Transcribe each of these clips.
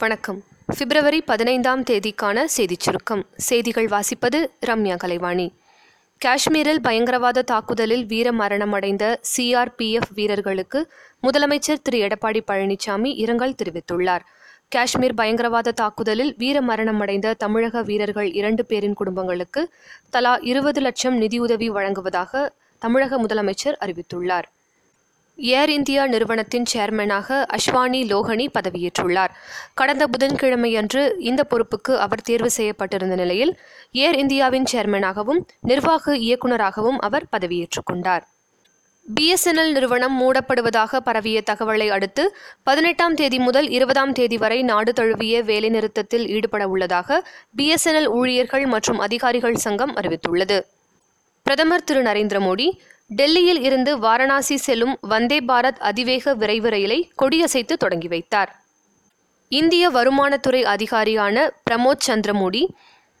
வணக்கம். பிப்ரவரி பதினைந்தாம் தேதிக்கான செய்திச் சுருக்கம். செய்திகள் வாசிப்பது ரம்யா கலைவாணி. காஷ்மீரில் பயங்கரவாத தாக்குதலில் வீர மரணமடைந்த சிஆர்பிஎஃப் வீரர்களுக்கு முதலமைச்சர் திரு. எடப்பாடி பழனிசாமி இரங்கல் தெரிவித்துள்ளார். காஷ்மீர் பயங்கரவாத தாக்குதலில் வீர மரணமடைந்த தமிழக வீரர்கள் இரண்டு பேரின் குடும்பங்களுக்கு தலா இருபது லட்சம் நிதியுதவி வழங்குவதாக தமிழக முதலமைச்சர் அறிவித்துள்ளார். ஏர் இந்தியா நிறுவனத்தின் சேர்மனாக அஷ்வானி லோஹனி பதவியேற்றுள்ளார். கடந்த புதன்கிழமையன்று இந்த பொறுப்புக்கு அவர் தேர்வு செய்யப்பட்டிருந்த நிலையில் ஏர் இந்தியாவின் சேர்மனாகவும் நிர்வாக இயக்குநராகவும் அவர் பதவியேற்றுக் கொண்டார். பிஎஸ்என்எல் நிறுவனம் மூடப்படுவதாக பரவிய தகவலை அடுத்து பதினெட்டாம் தேதி முதல் இருபதாம் தேதி வரை நாடு தழுவிய வேலைநிறுத்தத்தில் ஈடுபட உள்ளதாக பிஎஸ்என்எல் ஊழியர்கள் மற்றும் அதிகாரிகள் சங்கம் அறிவித்துள்ளது. பிரதமர் திரு நரேந்திர மோடி டெல்லியில் இருந்து வாரணாசி செல்லும் வந்தே பாரத் அதிவேக விரைவு ரயிலை கொடியசைத்து தொடங்கி வைத்தார். இந்திய வருமானத்துறை அதிகாரியான பிரமோத் சந்திரமோடி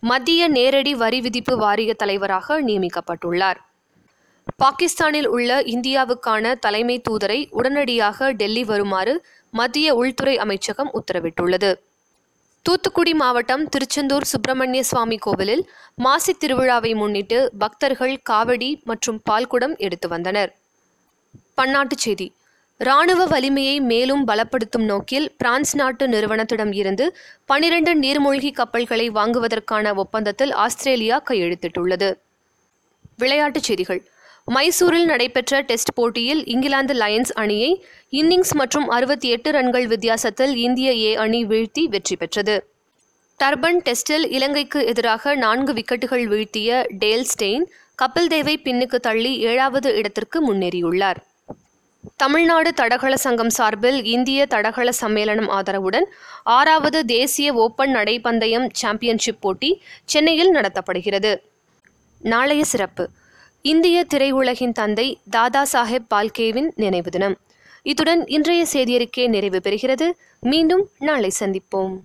மத்திய நேரடி வரி விதிப்பு வாரிய தலைவராக நியமிக்கப்பட்டுள்ளார். பாகிஸ்தானில் உள்ள இந்தியாவுக்கான தலைமை தூதரை உடனடியாக டெல்லி வருமாறு மத்திய உள்துறை அமைச்சகம் உத்தரவிட்டுள்ளது. தூத்துக்குடி மாவட்டம் திருச்செந்தூர் சுப்பிரமணிய சுவாமி கோவிலில் மாசி திருவிழாவை முன்னிட்டு பக்தர்கள் காவடி மற்றும் பால்குடம் எடுத்து வந்தனர். பன்னாட்டுச் செய்தி. ராணுவ வலிமையை மேலும் பலப்படுத்தும் நோக்கில் பிரான்ஸ் நாட்டு நிறுவனத்திடம் இருந்து பனிரெண்டு நீர்மூழ்கி கப்பல்களை வாங்குவதற்கான ஒப்பந்தத்தில் ஆஸ்திரேலியா கையெழுத்திட்டுள்ளது. விளையாட்டுச் செய்திகள். மைசூரில் நடைபெற்ற டெஸ்ட் போட்டியில் இங்கிலாந்து லயன்ஸ் அணியை இன்னிங்ஸ் மற்றும் அறுபத்தி எட்டு ரன்கள் வித்தியாசத்தில் இந்திய ஏ அணி வீழ்த்தி வெற்றி பெற்றது. டர்பன் டெஸ்டில் இலங்கைக்கு எதிராக நான்கு விக்கெட்டுகள் வீழ்த்திய டேல் ஸ்டெயின் கபில் தேவை பின்னுக்கு தள்ளி ஏழாவது இடத்திற்கு முன்னேறியுள்ளார். தமிழ்நாடு தடகள சங்கம் சார்பில் இந்திய தடகள சம்மேளனம் ஆதரவுடன் ஆறாவது தேசிய ஓபன் நடைபந்தயம் சாம்பியன்ஷிப் போட்டி சென்னையில் நடத்தப்படுகிறது. நாளைய சிறப்பு. இந்திய திரையுலகின் தந்தை தாதா சாஹேப் பால்கேவின் நினைவு தினம். இத்துடன் இன்றைய செய்தியறிக்கை நிறைவு பெறுகிறது. மீண்டும் நாளை சந்திப்போம்.